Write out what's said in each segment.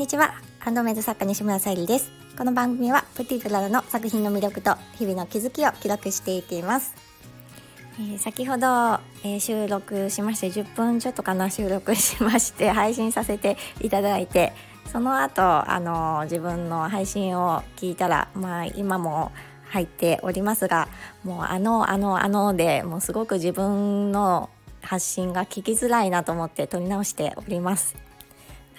にちは。ハンドメイド作家西村さゆりです。この番組はプティドララの作品の魅力と日々の気づきを記録していきます、えー、先ほど、えー、収録しまして10分ちょっとかな収録しまして 配信させていただいてその後あの自分の配信を聞いたらまあ今も入っておりますがもうあのあのあのでもうすごく自分の発信が聞きづらいなと思って撮り直しております。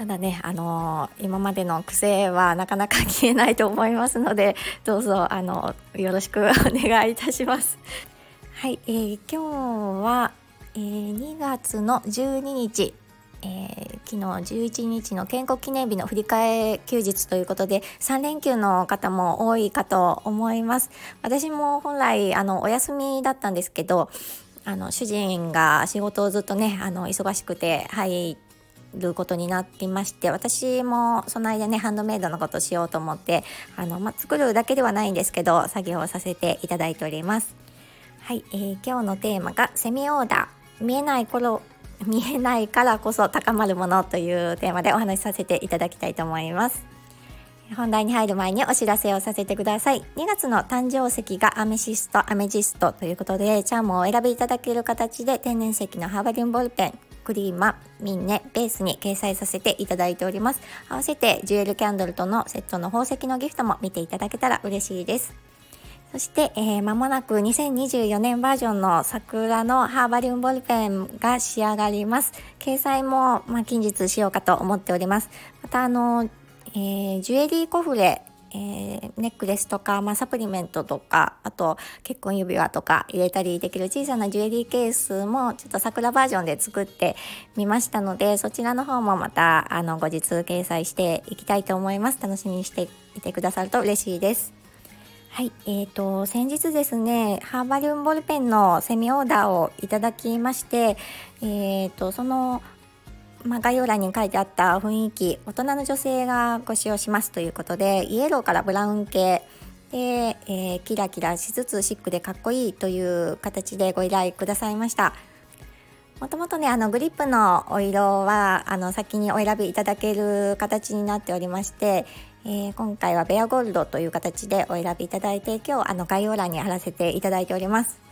ただね、あのー、今までの癖はなかなか消えないと思いますので どうぞ、あのよろしくお願いいたします。はい、えー、今日は、えー、2月の12日えー、昨日11日の建国記念日の振り替え休日ということで3連休の方も多いかと思います私も本来あのお休みだったんですけどあの主人が仕事をずっとねあの忙しくて入ることになっていまして私もその間ねハンドメイドのことしようと思ってあの、まあ作るだけではないんですけど作業をさせていただいております。はい、えー、今日のテーマがセミオーダー。見えない頃見えないからこそ高まるものというテーマでお話しさせていただきたいと思います。本題に入る前にお知らせをさせてください。2月の誕生石がアメシストアメジストということでチャームをお選びいただける形で天然石のハーバリンボールペンクリーマ、ミンネ、ベースに掲載させていただいております。合わせてジュエルキャンドルとのセットの宝石のギフトも見ていただけたら嬉しいです。そして、えー、間もなく2024年バージョンの桜のハーバリウムボールペンが仕上がります。掲載も、まあ、近日しようかと思っております。また、あの、えー、ジュエリーコフレえー、ネックレスとか、まあ、サプリメントとかあと結婚指輪とか入れたりできる小さなジュエリーケースもちょっと桜バージョンで作ってみましたのでそちらの方もまたあの後日掲載していきたいと思います。楽しみにしていてくださると嬉しいです。はい、えーと、先日ですね、ハーバリウムボールペンのセミオーダーをいただきまして、えーとそのまあ、概要欄に書いてあった雰囲気大人の女性がご使用しますということでイエローからブラウン系で、えー、キラキラしつつシックでかっこいいという形でご依頼くださいました。もともとねあのグリップのお色はあの先にお選びいただける形になっておりまして、えー、今回はベアゴールドという形でお選びいただいて今日あの概要欄に貼らせていただいております。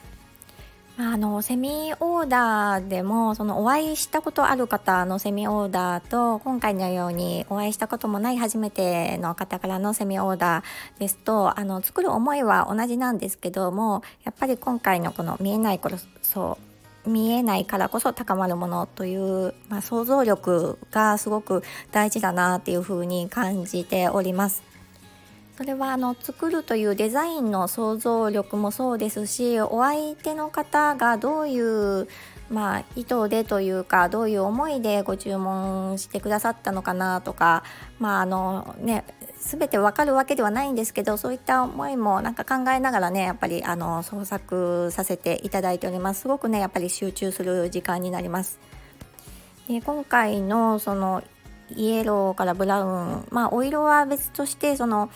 あのセミオーダーでもそのお会いしたことある方のセミオーダーと今回のようにお会いしたこともない初めての方からのセミオーダーですとあの作る思いは同じなんですけどもやっぱり今回のこの見えないこそう見えないからこそ高まるものという、まあ、想像力がすごく大事だなっていうふうに感じております。それはあの作るというデザインの想像力もそうですしお相手の方がどういうまあ、意図でというかどういう思いでご注文してくださったのかなとか、まああのね、全てわかるわけではないんですけどそういった思いもなんか考えながらねやっぱりあの創作させていただいておりますすごくねやっぱり集中する時間になります。で今回のそのイエローからブラウンまあお色は別としてその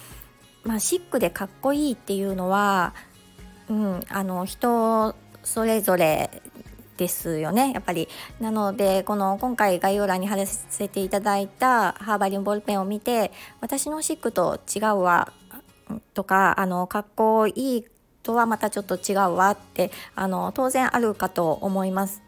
まあ、シックでかっこいいっていうのは、うん、あの人それぞれですよね。やっぱり。なのでこの今回概要欄に貼らせていただいたハーバリンボールペンを見て私のシックと違うわとかあのかっこいいとはまたちょっと違うわってあの当然あるかと思います。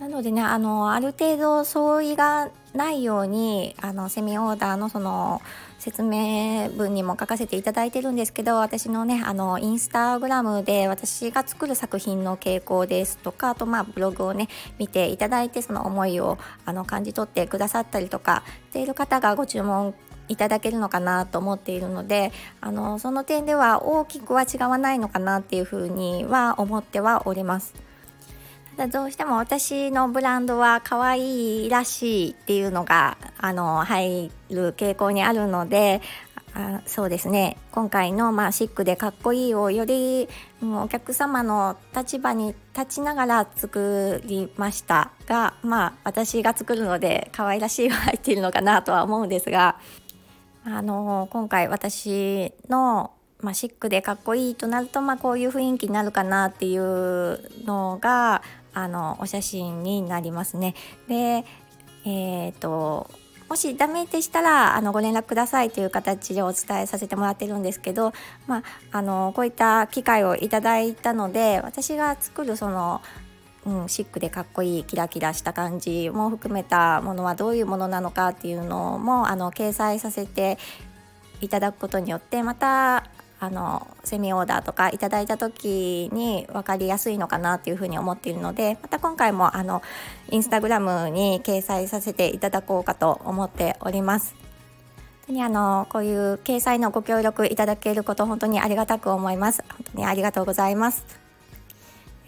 なのでねあのある程度相違がないようにあのセミオーダーのその説明文にも書かせていただいてるんですけど私のねあのインスタグラムで私が作る作品の傾向ですとかあとまあブログをね見ていただいてその思いをあの感じ取ってくださったりとかしている方がご注文いただけるのかなと思っているのであのその点では大きくは違わないのかなっていうふうには思ってはおります。だどうしても私のブランドは可愛いらしいっていうのがあの入る傾向にあるのであそうですね。今回の、まあ、シックでかっこいいをより、うん、お客様の立場に立ちながら作りましたがまあ私が作るので可愛らしいは入っているのかなとは思うんですがあの今回私のまあ、シックでかっこいいとなると、まあ、こういう雰囲気になるかなっていうのがあのお写真になりますね。でえーともしダメでしたらあのご連絡くださいという形でお伝えさせてもらってるんですけど、まあ、あのこういった機会をいただいたので私が作るそのうん、シックでかっこいいキラキラした感じも含めたものはどういうものなのかっていうのもあの掲載させていただくことによってまたあのセミオーダーとかいただいた時に分かりやすいのかなというふうに思っているのでまた今回もあのインスタグラムに掲載させていただこうかと思っております。本当にあのこういう掲載のご協力いただけること本当にありがたく思います。本当にありがとうございます。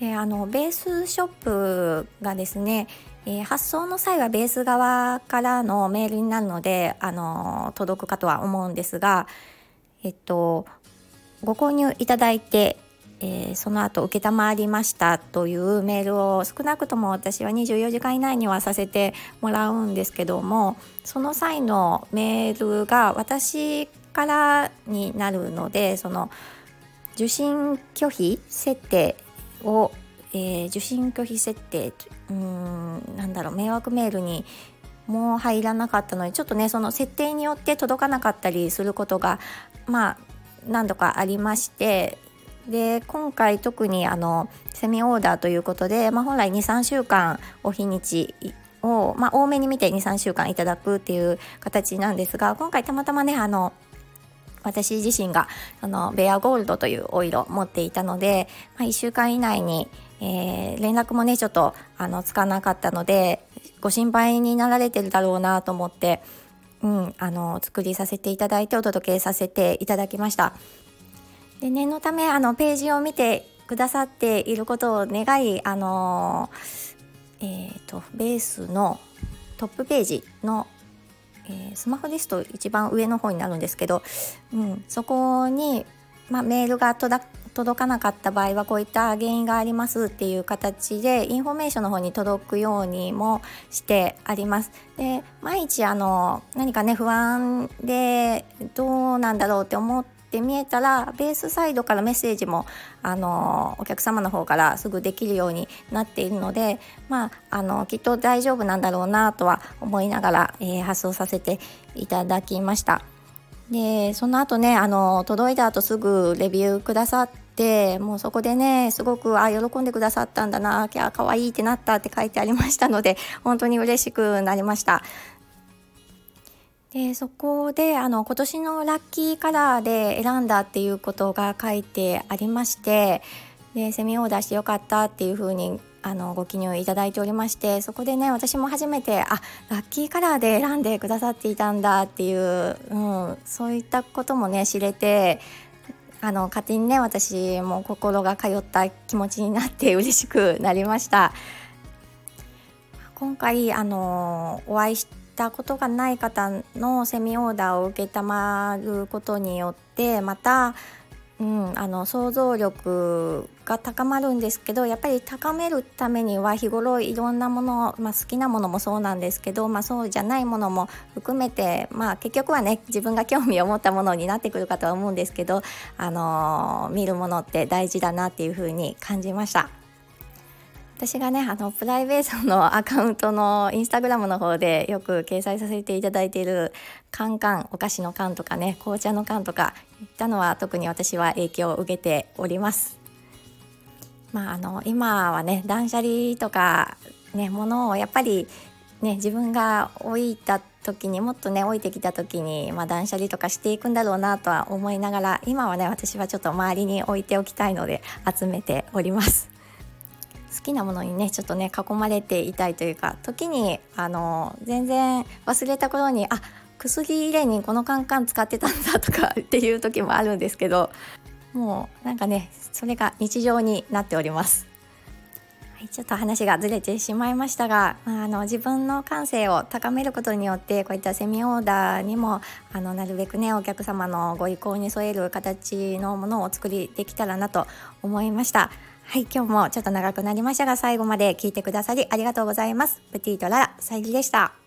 えあのベースショップがですねえー、発送の際はベース側からのメールになるので、あの、届くかとは思うんですが、えっと、ご購入いただいて、えー、その後承りましたというメールを少なくとも私は24時間以内にはさせてもらうんですけどもその際のメールが私からになるのでその受信拒否設定を、えー、受信拒否設定うんなんだろう迷惑メールにもう入らなかったのでちょっとねその設定によって届かなかったりすることがまあ何度かありましてで今回特にあのセミオーダーということで、まあ、本来23週間お日にちを、まあ、多めに見て23週間いただくっていう形なんですが今回たまたまねあの私自身があのベアゴールドというオイルを持っていたので、まあ、1週間以内に、えー、連絡もねちょっとあのつかなかったのでご心配になられてるだろうなと思ってうん、あの作りさせていただいてお届けさせていただきました。で念のためあのページを見てくださっていることを願いあのえーと、ベースのトップページの、えー、スマホですと一番上の方になるんですけど、うん、そこに、まあ、メールが届届かなかった場合はこういった原因がありますっていう形でインフォメーションの方に届くようにもしてあります。で毎日あの何かね不安でどうなんだろうって思って見えたらベースサイドからメッセージもあのお客様の方からすぐできるようになっているのでまああのきっと大丈夫なんだろうなとは思いながら、えー、発送させていただきました。でその後ねあの届いた後すぐレビューくださってもうそこでねすごくあ喜んでくださったんだなきゃ可愛いってなったって書いてありましたので本当に嬉しくなりました。でそこであの今年のラッキーカラーで選んだっていうことが書いてありましてでセミオーダーしてよかったっていう風にあのご記入いただいておりましてそこでね私も初めてあラッキーカラーで選んでくださっていたんだっていう、うん、そういったこともね知れてあの勝手にね私も心が通った気持ちになって嬉しくなりました。今回あのお会いしたことがない方のセミオーダーを承ることによってまたうん、あの想像力が高まるんですけどやっぱり高めるためには日頃いろんなもの、まあ、好きなものもそうなんですけど、まあ、そうじゃないものも含めて、まあ、結局はね自分が興味を持ったものになってくるかとは思うんですけど、あのー、見るものって大事だなっていうふうに感じました。私がねあのプライベートのアカウントのインスタグラムの方でよく掲載させていただいているカンカンお菓子の缶とかね紅茶の缶とかいったのは特に私は影響を受けております。まあ、あの今はね断捨離とかねものをやっぱりね自分が置いた時にもっとね置いてきた時に、まあ、断捨離とかしていくんだろうなとは思いながら今はね私はちょっと周りに置いておきたいので集めております。好きなものにねちょっとね囲まれていたいというか時にあの全然忘れた頃にあ薬入れにこのカンカン使ってたんだとか っていう時もあるんですけどもうなんかねそれが日常になっております。はい、ちょっと話がずれてしまいましたが、まあ、あの自分の感性を高めることによってこういったセミオーダーにもあのなるべくねお客様のご意向に添える形のものをお作りできたらなと思いました。はい、今日もちょっと長くなりましたが、最後まで聞いてくださりありがとうございます。プティートララ、さゆりでした。